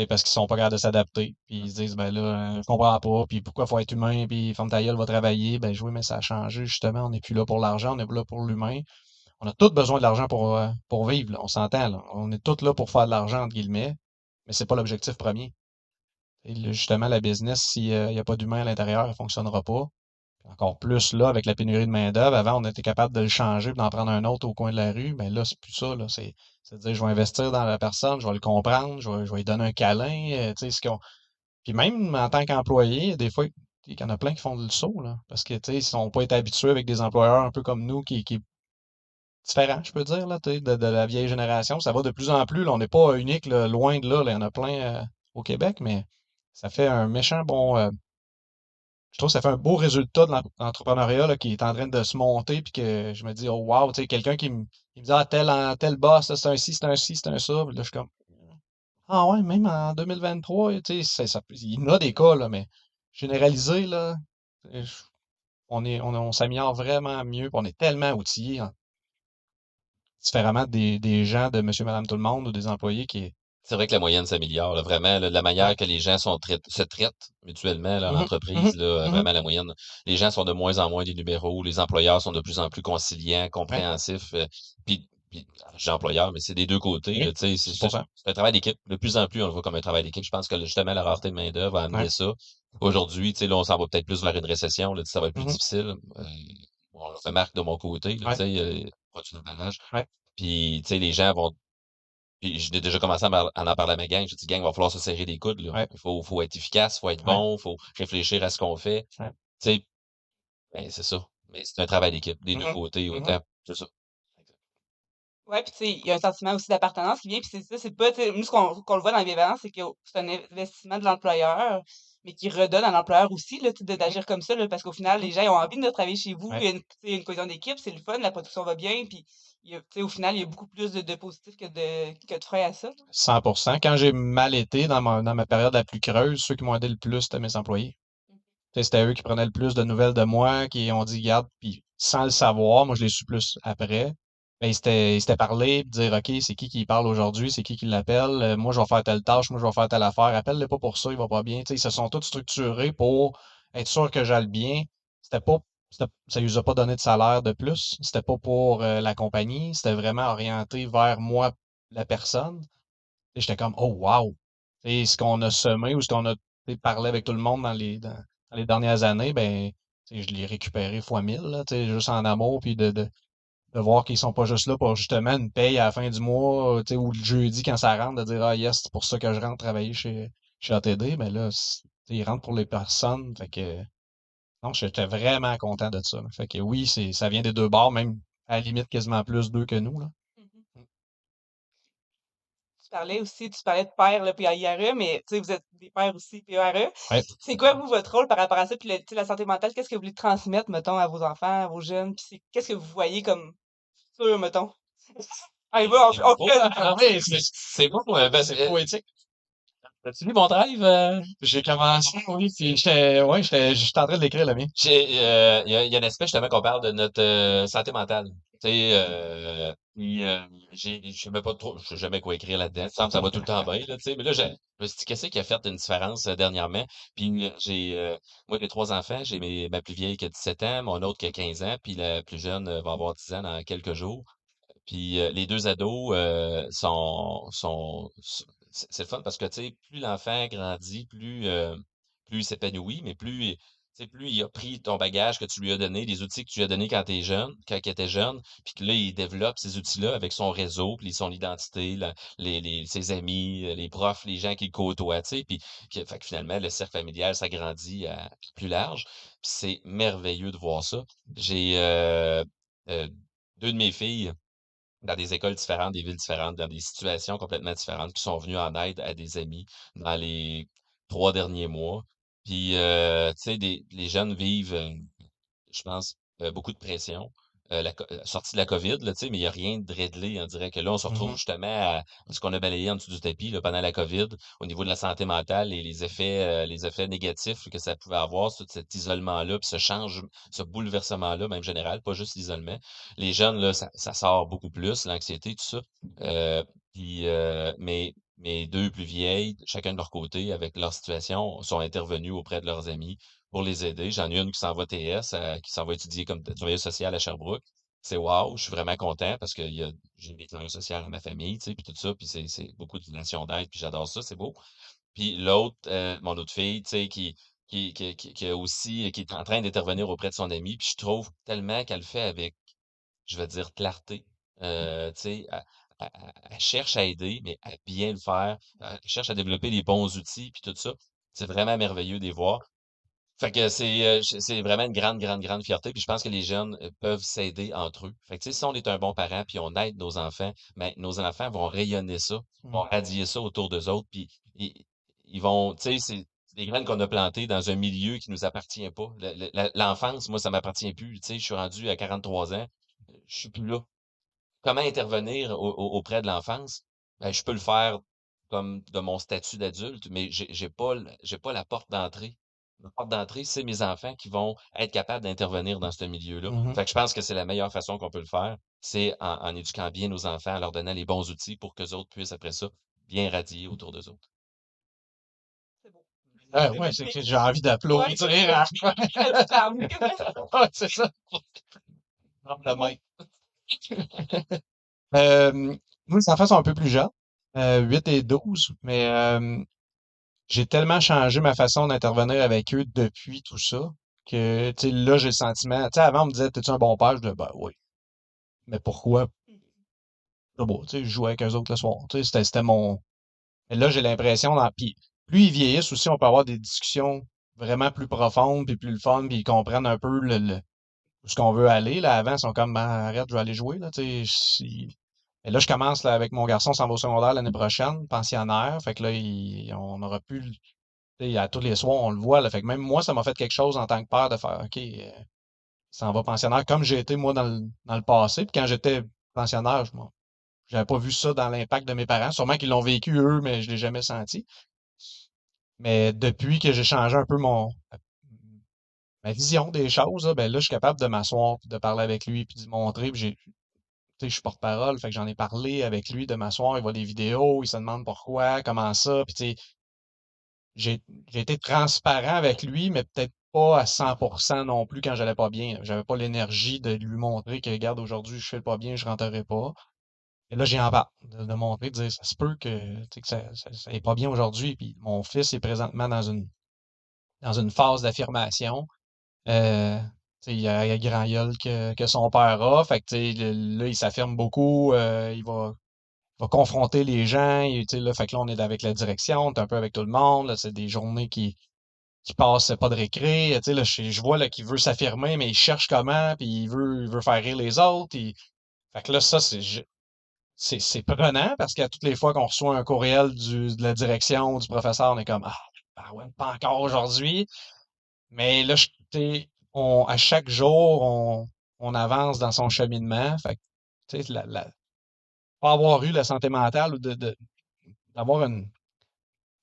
parce qu'ils sont pas capables de s'adapter. Puis ils se disent, ben là, je comprends pas, puis pourquoi faut être humain, puis Femme ta va travailler. Ben oui, mais ça a changé, justement. On n'est plus là pour l'argent, on est là pour l'humain. On a tous besoin de l'argent pour, euh, vivre, on s'entend. On est tous là pour faire de l'argent, entre guillemets, mais c'est pas l'objectif premier. Et justement, la business, s'il n'y a pas d'humain à l'intérieur, elle ne fonctionnera pas. Encore plus là, avec la pénurie de main-d'œuvre. Avant, on était capable de le changer et d'en prendre un autre au coin de la rue. Mais là, c'est plus ça. Là. C'est, à dire je vais investir dans la personne, je vais le comprendre, je vais, je vais lui donner un câlin. Euh, ce Puis même en tant qu'employé, des fois, il y en a plein qui font le saut. Là, parce que ils n'ont pas été habitués avec des employeurs un peu comme nous qui, qui différent, je peux dire, là, de, de, la vieille génération. Ça va de plus en plus. On n'est pas unique, loin de là, Il y en a plein euh, au Québec, mais ça fait un méchant bon. Euh, je trouve que ça fait un beau résultat de l'entrepreneuriat qui est en train de se monter, puis que je me dis, oh wow, tu sais, quelqu'un qui me, qui me dit, ah, tel, tel boss, c'est un ci, c'est un ci, c'est un ça. là, je suis comme, ah ouais, même en 2023, tu sais, ça, il y en a des cas, là, mais généralisé, là, on, est, on, s'améliore vraiment mieux, on est tellement outillés, hein, différemment des, des gens de monsieur, madame, tout le monde ou des employés qui, c'est vrai que la moyenne s'améliore, vraiment, de la manière que les gens sont se traitent mutuellement là, en mmh entreprise, mmh là, mmh vraiment la moyenne. Les gens sont de moins en moins des numéros, les employeurs sont de plus en plus conciliants, compréhensifs. Euh, puis, j'ai employeur, mais c'est des deux côtés. c'est, c'est un travail d'équipe. De plus en plus, on le voit comme un travail d'équipe. Je pense que justement, la rareté de main-d'œuvre va amener ça. Aujourd'hui, là, on s'en va peut-être plus vers une récession, là, ça va être plus difficile. Euh, on le remarque de mon côté, là, tu sais, euh, Puis, tu sais, les gens vont puis j'ai déjà commencé à, en parler à ma gang. J'ai dit, gang, il va falloir se serrer les coudes. Là. Il faut, faut être efficace, il faut être bon, il faut réfléchir à ce qu'on fait. Tu sais, ben, c'est ça. Mais c'est un travail d'équipe, des deux mmh côtés, mmh autant. C'est ça. Ouais, puis tu sais, il y a un sentiment aussi d'appartenance qui vient, puis c'est ça, c'est pas, nous, ce qu'on le voit dans les c'est que c'est un investissement de l'employeur, mais qui redonne à l'employeur aussi, d'agir comme ça, là, parce qu'au final, les gens ont envie de travailler chez vous, il y a une, une cohésion d'équipe, c'est le fun, la production va bien, puis au final, il y a beaucoup plus de, de positifs que de, que de freins à ça. 100% Quand j'ai mal été dans ma, dans ma période la plus creuse, ceux qui m'ont aidé le plus, c'était mes employés. C'était eux qui prenaient le plus de nouvelles de moi, qui ont dit, garde, puis sans le savoir, moi je l'ai su plus après. Ben, ils s'étaient parlé, dire OK, c'est qui qui parle aujourd'hui, c'est qui qui l'appelle, euh, moi je vais faire telle tâche, moi je vais faire telle affaire, appelle-le pas pour ça, il va pas bien. ils se sont tous structurés pour être sûr que j'aille bien. C'était pas ça lui a pas donné de salaire de plus. C'était pas pour euh, la compagnie. C'était vraiment orienté vers moi, la personne. Et j'étais comme, oh wow! Et ce qu'on a semé ou ce qu'on a parlé avec tout le monde dans les, dans, les dernières années, ben, je l'ai récupéré fois mille, là, juste en amour, puis de, de, de voir qu'ils sont pas juste là pour justement une paye à la fin du mois, ou le jeudi quand ça rentre, de dire Ah yes, c'est pour ça que je rentre travailler chez, chez ATD, mais là, ils rentrent pour les personnes. Fait que non, j'étais vraiment content de ça. Fait que oui, c'est ça vient des deux bords, même à la limite quasiment plus d'eux que nous. Là. Tu parlais aussi, tu parlais de père, là, puis IRE, mais vous êtes des pères aussi, puis e. C'est quoi, vous, votre rôle par rapport à ça? Puis la santé mentale, qu'est-ce que vous voulez transmettre, mettons, à vos enfants, à vos jeunes? Puis qu'est-ce que vous voyez comme sûr, mettons? *laughs* Allez, va, c'est beau, ben, c'est poétique. As-tu lu mon drive? Euh? J'ai commencé, oui, puis j'étais ouais, j'étais j'étais en train de l'écrire, le mien. Euh, il y, a, y a un aspect justement qu'on parle de notre euh, santé mentale. Tu sais, euh, puis euh, j'ai, je pas trop, je sais jamais quoi écrire là-dedans. Ça, ça va tout le temps bien, là, tu sais. Mais là, me dit, qu'est-ce qui a fait une différence dernièrement? Puis j'ai, moi, j'ai trois enfants. J'ai mes, ma plus vieille qui a 17 ans, mon autre qui a 15 ans, puis la plus jeune va avoir 10 ans dans quelques jours. Puis les deux ados sont, sont, c'est le fun parce que, tu sais, plus l'enfant grandit, plus, euh, plus il s'épanouit, mais plus, plus il a pris ton bagage que tu lui as donné, les outils que tu as donnés quand tu jeune, quand il était jeune, puis que là, il développe ces outils-là avec son réseau, puis son identité, les, les, ses amis, euh, les profs, les gens qu'il côtoie, tu sais, puis fait que finalement, le cercle familial s'agrandit à plus large. c'est merveilleux de voir ça. J'ai euh, deux de mes filles dans des écoles différentes, des villes différentes, dans des situations complètement différentes, qui sont venus en aide à des amis dans les trois derniers mois. Puis, euh, tu sais, les jeunes vivent, euh, je pense, euh, beaucoup de pression. Euh, la, euh, sortie de la COVID, là, mais il n'y a rien de réglé. On dirait que là, on se retrouve mmh justement à ce qu'on a balayé en dessous du tapis là, pendant la COVID, au niveau de la santé mentale et les effets, euh, les effets négatifs que ça pouvait avoir, tout cet isolement-là, puis ce change, ce bouleversement-là, même général, pas juste l'isolement. Les jeunes, là, ça, ça sort beaucoup plus, l'anxiété, tout ça. puis, mais mes deux plus vieilles, chacun de leur côté, avec leur situation, sont intervenus auprès de leurs amis pour les aider. J'en ai une qui s'en va TS, euh, qui s'en va étudier comme travailleuse sociale à Sherbrooke. C'est wow, je suis vraiment content parce que j'ai des travailleurs sociaux à ma famille, tu sais, puis tout ça, puis c'est beaucoup de relations d'aide, puis j'adore ça, c'est beau. Puis l'autre, euh, mon autre fille, tu sais, qui, qui, qui, qui, a aussi, qui est en train d'intervenir auprès de son ami, puis je trouve tellement qu'elle le fait avec, je vais dire, clarté. Euh, tu sais, elle, cherche à aider, mais à bien le faire. Elle cherche à développer les bons outils, puis tout ça. C'est vraiment merveilleux de les voir. Fait que c'est euh, c'est vraiment une grande, grande, grande fierté. Puis je pense que les jeunes euh, peuvent s'aider entre eux. Fait que si on est un bon parent, puis on aide nos enfants, ben, nos enfants vont rayonner ça, vont mmh. radier ça autour d'eux autres, puis ils, ils vont, tu sais, c'est des graines qu'on a plantées dans un milieu qui nous appartient pas. L'enfance, moi, ça m'appartient plus. Tu sais, je suis rendu à 43 ans, je suis plus là. Comment intervenir auprès de l'enfance? Ben, je peux le faire comme de mon statut d'adulte, mais j'ai j'ai pas j'ai pas la porte d'entrée la porte d'entrée, c'est mes enfants qui vont être capables d'intervenir dans ce milieu-là. Mmh fait que je pense que c'est la meilleure façon qu'on peut le faire, c'est en, éduquant bien nos enfants, en leur donnant les bons outils pour que les autres puissent, après ça, bien radier autour d'eux autres. C'est beau. Ah, ouais, c'est que j'ai envie d'applaudir. *laughs* *laughs* c'est ça. *laughs* la main. *laughs* euh, les enfants sont un peu plus jeunes, euh, 8 et 12, mais euh, j'ai tellement changé ma façon d'intervenir avec eux depuis tout ça que là, j'ai le sentiment. Tu sais, avant, on me disait T'es-tu un bon père? Je disais Ben oui. Mais pourquoi? Bon, je jouais avec eux autres le soir. C'était mon. Là, j'ai l'impression, puis plus ils vieillissent aussi, on peut avoir des discussions vraiment plus profondes, puis plus le fun, puis ils comprennent un peu le, ce qu'on veut aller. Là, avant, ils sont comme ben, arrête, je vais aller jouer. Là, sais, et là, je commence là, avec mon garçon, s'en va au secondaire l'année prochaine, pensionnaire. Fait que là, on aura pu. À tous les soirs, on le voit. Là, fait que même moi, ça m'a fait quelque chose en tant que père de faire OK, euh, s'en va pensionnaire, comme j'ai été moi dans le, dans le passé. Puis quand j'étais pensionnaire, je n'avais pas vu ça dans l'impact de mes parents. Sûrement qu'ils l'ont vécu eux, mais je ne l'ai jamais senti. Mais depuis que j'ai changé un peu mon ma vision des choses, ben là, je suis capable de m'asseoir, de parler avec lui, puis de montrer. Puis j'ai je suis porte-parole, fait que j'en ai parlé avec lui de m'asseoir, il voit des vidéos, il se demande pourquoi, comment ça, puis sais, j'ai été transparent avec lui, mais peut-être pas à 100% non plus quand j'allais pas bien. J'avais pas l'énergie de lui montrer que, regarde, aujourd'hui, je fais pas bien, je rentrerai pas. Et là, j'ai en bas de, montrer, de dire, ça se peut que, que ça, ça, est pas bien aujourd'hui. Puis mon fils est présentement dans une, dans une phase d'affirmation. Euh, il y a, il a grand gueule que, que son père a. Fait que, là, il s'affirme beaucoup. Euh, il va va confronter les gens. Et, là, fait que là, on est avec la direction, on est un peu avec tout le monde. C'est des journées qui, qui passent pas de récré. Là, je, je vois qu'il veut s'affirmer, mais il cherche comment, puis il veut, il veut faire rire les autres. Fait que là, ça, c'est. C'est prenant parce qu'à toutes les fois qu'on reçoit un courriel du, de la direction du professeur, on est comme Ah, ouais, pas encore aujourd'hui. Mais là, on, à chaque jour, on, on avance dans son cheminement. Fait que, la, la, pas avoir eu la santé mentale ou d'avoir une,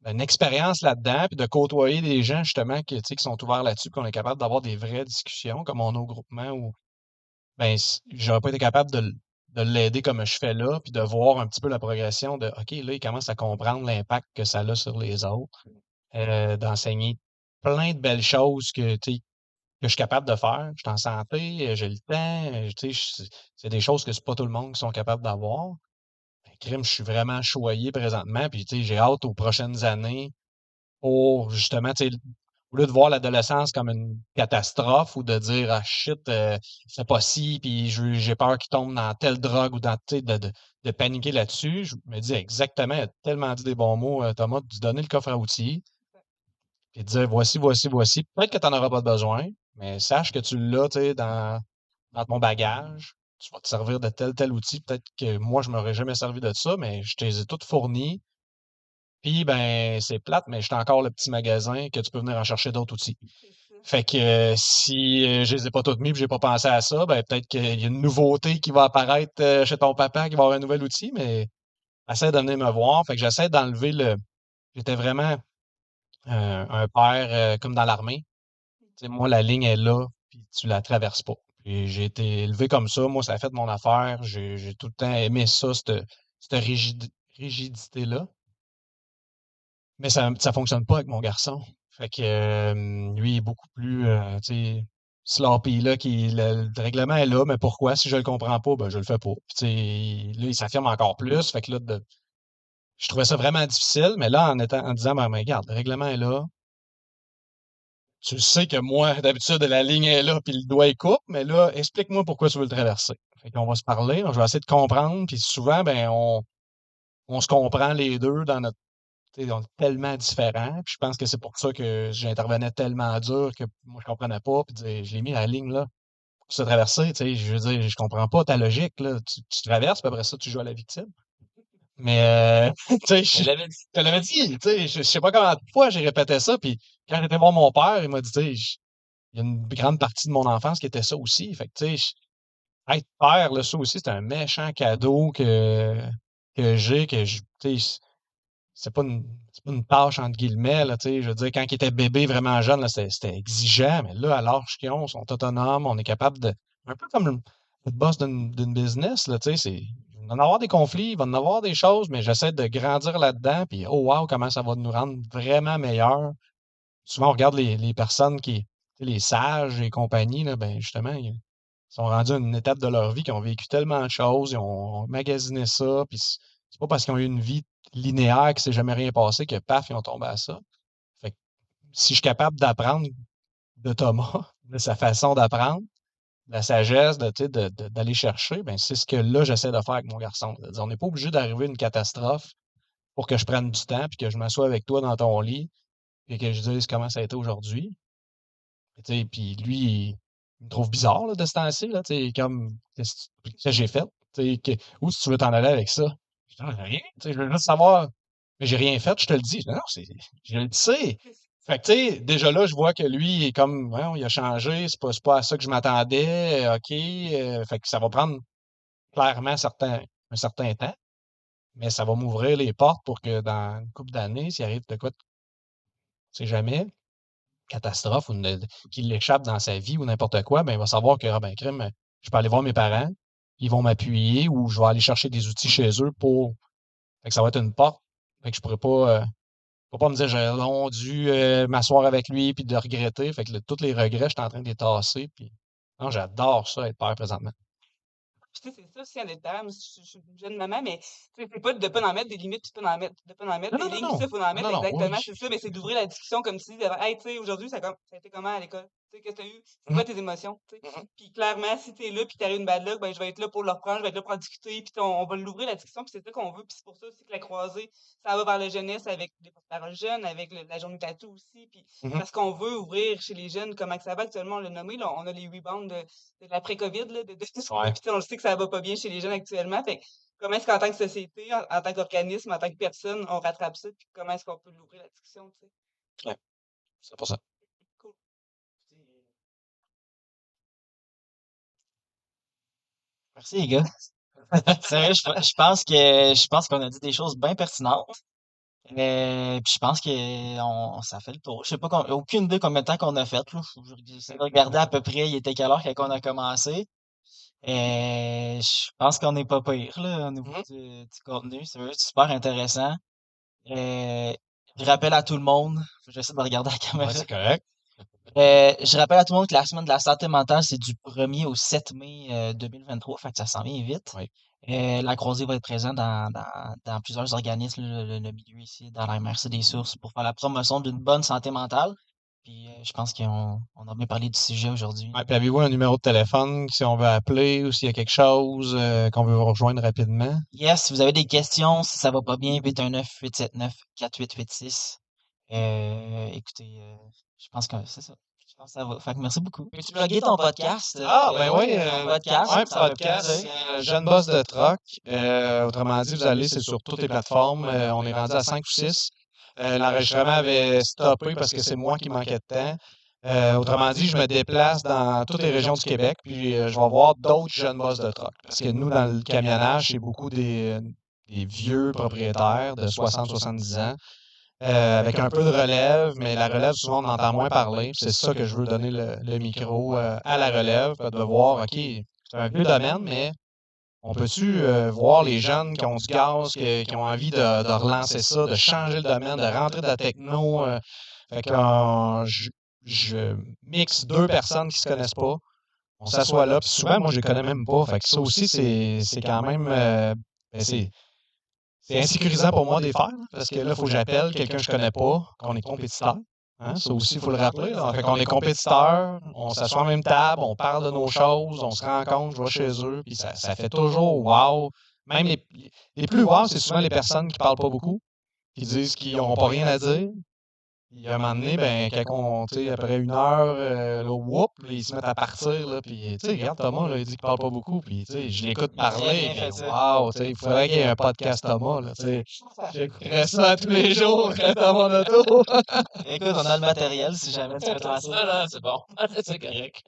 une expérience là-dedans, puis de côtoyer des gens justement qui, qui sont ouverts là-dessus, qu'on est capable d'avoir des vraies discussions, comme on a au groupement, où ben, j'aurais pas été capable de, de l'aider comme je fais là, puis de voir un petit peu la progression de OK, là, il commence à comprendre l'impact que ça a sur les autres, euh, d'enseigner plein de belles choses que, que je suis capable de faire. Je suis en santé, j'ai le temps, c'est des choses que c'est pas tout le monde qui sont capables d'avoir crime, je suis vraiment choyé présentement. Puis, j'ai hâte aux prochaines années pour justement, au lieu de voir l'adolescence comme une catastrophe ou de dire ah shit, euh, c'est pas si, puis j'ai peur qu'il tombe dans telle drogue ou dans de, de, de paniquer là-dessus, je me dis exactement, tellement dit des bons mots, euh, Thomas, de donner le coffre à outils et de dire voici, voici, voici. Peut-être que tu n'en auras pas besoin, mais sache que tu l'as dans, dans ton bagage tu vas te servir de tel, tel outil. Peut-être que moi, je ne m'aurais jamais servi de ça, mais je te les ai toutes fournies. Puis, ben, c'est plate, mais j'ai encore le petit magasin que tu peux venir en chercher d'autres outils. *laughs* Fait que euh, si euh, je les ai pas toutes mis et j'ai pas pensé à ça, ben peut-être qu'il y a une nouveauté qui va apparaître euh, chez ton papa, qui va avoir un nouvel outil, mais essaie de venir me voir. Fait que j'essaie d'enlever le. J'étais vraiment un père comme dans l'armée. moi, la ligne est là, puis tu la traverses pas j'ai été élevé comme ça. Moi, ça a fait mon affaire. J'ai tout le temps aimé ça, cette, cette rigidité-là. Mais ça ne fonctionne pas avec mon garçon. Fait que lui, il est beaucoup plus euh, sloppy, là, qui, le, règlement est là, mais pourquoi? Si je le comprends pas, ben, je le fais pas. là, il s'affirme encore plus. Fait que là, je trouvais ça vraiment difficile, mais là, en, disant, ben, regarde, le règlement est là, tu sais que moi, *laughs* d'habitude, la ligne est là, puis le doigt est coupe, mais là, explique-moi pourquoi tu veux le traverser. Fait qu'on va se parler, je vais essayer de comprendre, puis souvent, ben, on, se comprend les deux dans notre. On est tellement différents. Puis je pense que c'est pour ça que j'intervenais tellement dur que moi, je comprenais pas. Puis je l'ai mis la ligne là pour se traverser. Je veux dire, je comprends pas ta logique. Là. Tu, tu traverses, puis après ça, tu joues à la victime. Mais, euh, *laughs* tu sais, je te l'avais dit, tu sais, je, sais pas combien de fois j'ai répété ça, puis quand j'étais voir mon père, il m'a dit, tu sais, il y a une grande partie de mon enfance qui était ça aussi. Fait que, tu sais, être père, là, ça aussi, c'est un méchant cadeau que, que j'ai, que je, tu sais, c'est pas une, pas une tâche entre guillemets, là, tu sais, je veux dire, quand il était bébé vraiment jeune, là, c'était exigeant, mais là, à l'âge qu'ils ont, ils sont autonomes, on est capable de, un peu comme le, le boss d'une business, là, tu sais, c'est, il va en avoir des conflits, il va en avoir des choses, mais j'essaie de grandir là-dedans, puis oh wow, comment ça va nous rendre vraiment meilleurs. Souvent, on regarde les, personnes qui, les sages et compagnie, là, ben justement, ils sont rendus à une étape de leur vie qui ont vécu tellement de choses, ils ont magasiné ça, puis c'est pas parce qu'ils ont eu une vie linéaire que c'est jamais rien passé que paf, ils ont tombé à ça. Fait que, si je suis capable d'apprendre de Thomas, *laughs* de sa façon d'apprendre, la sagesse d'aller de, de, chercher, ben c'est ce que là, j'essaie de faire avec mon garçon. on n'est pas obligé d'arriver à une catastrophe pour que je prenne du temps puis que je m'assoie avec toi dans ton lit et que je dise comment ça a été aujourd'hui. Puis lui, il me trouve bizarre là, de ce temps-ci, là, comme qu'est-ce que j'ai fait? Que, où si tu veux t'en aller avec ça? Je dis, rien, je veux juste savoir. Mais j'ai rien fait, je te le dis. Non, non, je le sais. Fait que, tu sais, déjà là, je vois que lui, il est comme, ouais, il a changé, c'est pas, pas à ça que je m'attendais, OK. Euh, fait que ça va prendre clairement un certain, un certain temps, mais ça va m'ouvrir les portes pour que dans une couple d'années, s'il arrive de quoi, c'est jamais, catastrophe ou qu'il l'échappe dans sa vie ou n'importe quoi, ben, il va savoir que, ah, ben, crime, je peux aller voir mes parents, ils vont m'appuyer ou je vais aller chercher des outils chez eux pour. Fait que ça va être une porte. Fait que je pourrais pas. Euh, Faut pas me dire j'ai long dû euh, m'asseoir avec lui puis de regretter. Fait que tous les regrets, j'étais en train de les tasser. Puis... Non, j'adore ça, être père présentement. tu sais, c'est ça aussi en étant, je, suis une jeune maman, mais c'est pas de pas en mettre des limites, puis pas en mettre, de pas en mettre des lignes, ça, faut en mettre exactement, c'est ça, mais c'est d'ouvrir la discussion comme si, hey, tu sais, aujourd'hui, ça, ça a été comment à l'école? sais, que t'as eu? C'est quoi tes émotions? Puis clairement, si t'es là, puis t'as eu une bad luck, ben, je vais être là pour le reprendre, je vais être là pour discuter, puis on, va l'ouvrir la discussion, puis c'est ça qu'on veut. Puis c'est pour ça aussi que la croisée, ça va vers la jeunesse avec les paroles jeunes, avec la journée tatou aussi. Puis parce qu'on veut ouvrir chez les jeunes, comment ça va actuellement, on l'a nommé, on a les rebounds de, de l'après-COVID, de, de, de ouais. puis on le sait que ça va pas bien chez les jeunes actuellement. Fait comment est-ce qu'en tant que société, en, tant qu'organisme, en tant que personne, on rattrape ça, puis comment est-ce qu'on peut l'ouvrir la discussion, tu sais? Ouais, 100%. Merci les gars. *laughs* Sérieux, je, je pense que je pense qu'on a dit des choses bien pertinentes. Euh, puis je pense que on, ça fait le tour. Je sais pas aucune idée combien de temps qu'on a fait. Là. Je regarder à peu près il était quelle heure qu'on a commencé. Et euh, je pense qu'on n'est pas pire là, au niveau mmh du, contenu. C'est super intéressant. Euh, je rappelle à tout le monde, j'essaie de regarder la caméra. c'est correct. Euh, je rappelle à tout le monde que la semaine de la santé mentale, c'est du 1er au 7 mai 2023, euh, fait que ça s'en vient vite. Euh, la croisée va être présente dans, dans, dans plusieurs organismes, le, le, milieu ici, dans la MRC des sources, pour faire la promotion d'une bonne santé mentale. Puis je pense qu'on on a bien parlé du sujet aujourd'hui. Ouais, puis avez-vous un numéro de téléphone si on veut appeler ou s'il y a quelque chose qu'on veut vous rejoindre rapidement? Yes, si vous avez des questions, si ça va pas bien, 819-879-4886. Écoutez, je pense que c'est ça. Je pense que ça va. Fait que merci beaucoup. Peux-tu plugger ton podcast? Ah, ben oui. Euh, podcast. Ouais, podcast. Euh, jeune boss de troc. Euh, autrement dit, vous allez, c'est sur toutes les plateformes. on est rendu à 5 ou 6. L'enregistrement avait stoppé parce que c'est moi qui manquais de temps. autrement dit, je me déplace dans toutes les régions du Québec, puis je vais voir d'autres jeunes boss de troc. Parce que nous, dans le camionnage, c'est beaucoup des, des vieux propriétaires de 60-70 ans euh, avec un peu de relève, mais la relève, souvent, on entend moins parler. C'est ça que je veux donner le, micro euh, à la relève, de voir, OK, c'est un vieux domaine, mais on peut-tu euh, voir les jeunes qui ont du gaz, qui, ont envie de, relancer ça, de changer le domaine, de rentrer de la techno? fait que je, mixe deux personnes qui se connaissent pas. On s'assoit là, puis souvent, moi, je les connais même pas. Fait que ça aussi, c'est quand même... Ben, c'est c'est insécurisant pour moi de les faire, parce que là, il faut que j'appelle quelqu'un que je connais pas, qu'on est compétiteur. Hein? Ça aussi, il faut le rappeler. En fait qu'on est compétiteur, on s'assoit la même table, on parle de nos choses, on se rencontre, je vais chez eux, puis ça, fait toujours wow. Même les, plus wow, c'est souvent les personnes qui parlent pas beaucoup, qui disent qu'ils n'ont pas rien à dire, puis à un moment donné, ben, quand on, après une heure, euh, là, whoop, ils se mettent à partir, là, puis, regarde, Thomas, là, il dit qu'il parle pas beaucoup, puis, je l'écoute parler, puis, wow, il faudrait qu'il y ait un podcast Thomas, là, j'écouterais ça tous les jours *laughs* dans mon auto. *laughs* Écoute, on a le matériel, si jamais tu veux faire ça. c'est bon, *laughs* c'est correct.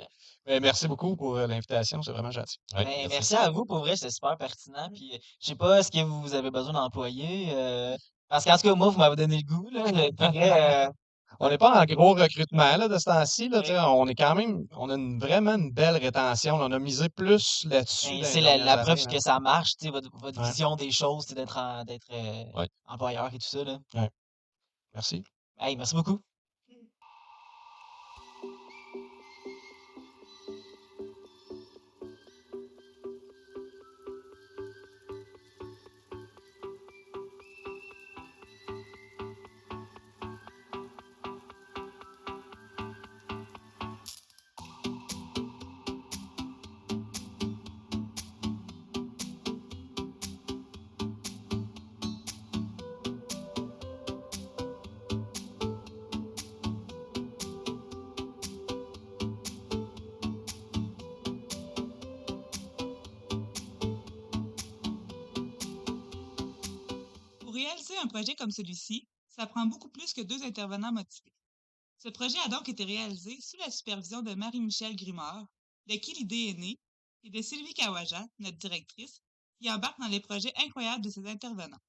Mais merci beaucoup pour euh, l'invitation, c'est vraiment gentil. Ben, merci. à vous, pour vrai, c'est super pertinent, puis, je sais pas, est-ce que vous avez besoin d'employés, euh, parce qu'en tout cas, moi, vous m'avez donné le goût. Là. Euh, on n'est pas en gros recrutement là, de ce temps-ci. On est quand même, on a une, vraiment une belle rétention. On a misé plus là-dessus. Ben, c'est la, preuve que ça marche, votre, votre vision des choses, d'être euh, employeur et tout ça. Là. Merci. Hey, merci beaucoup. Un projet comme celui-ci, ça prend beaucoup plus que deux intervenants motivés. Ce projet a donc été réalisé sous la supervision de Marie-Michel Grimard, de qui l'idée est née, et de Sylvie Kawaja, notre directrice, qui embarque dans les projets incroyables de ses intervenants.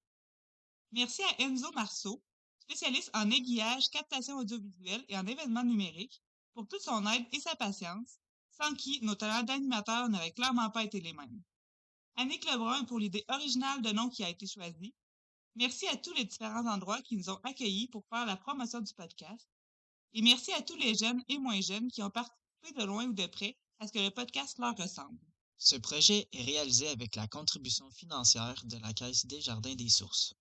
Merci à Enzo Marceau, spécialiste en aiguillage, captation audiovisuelle et en événements numériques, pour toute son aide et sa patience, sans qui nos talents d'animateurs n'auraient clairement pas été les mêmes. Annick Lebrun pour l'idée originale de nom qui a été choisie, Merci à tous les différents endroits qui nous ont accueillis pour faire la promotion du podcast. Et merci à tous les jeunes et moins jeunes qui ont participé de loin ou de près à ce que le podcast leur ressemble. Ce projet est réalisé avec la contribution financière de la Caisse des Jardins des Sources.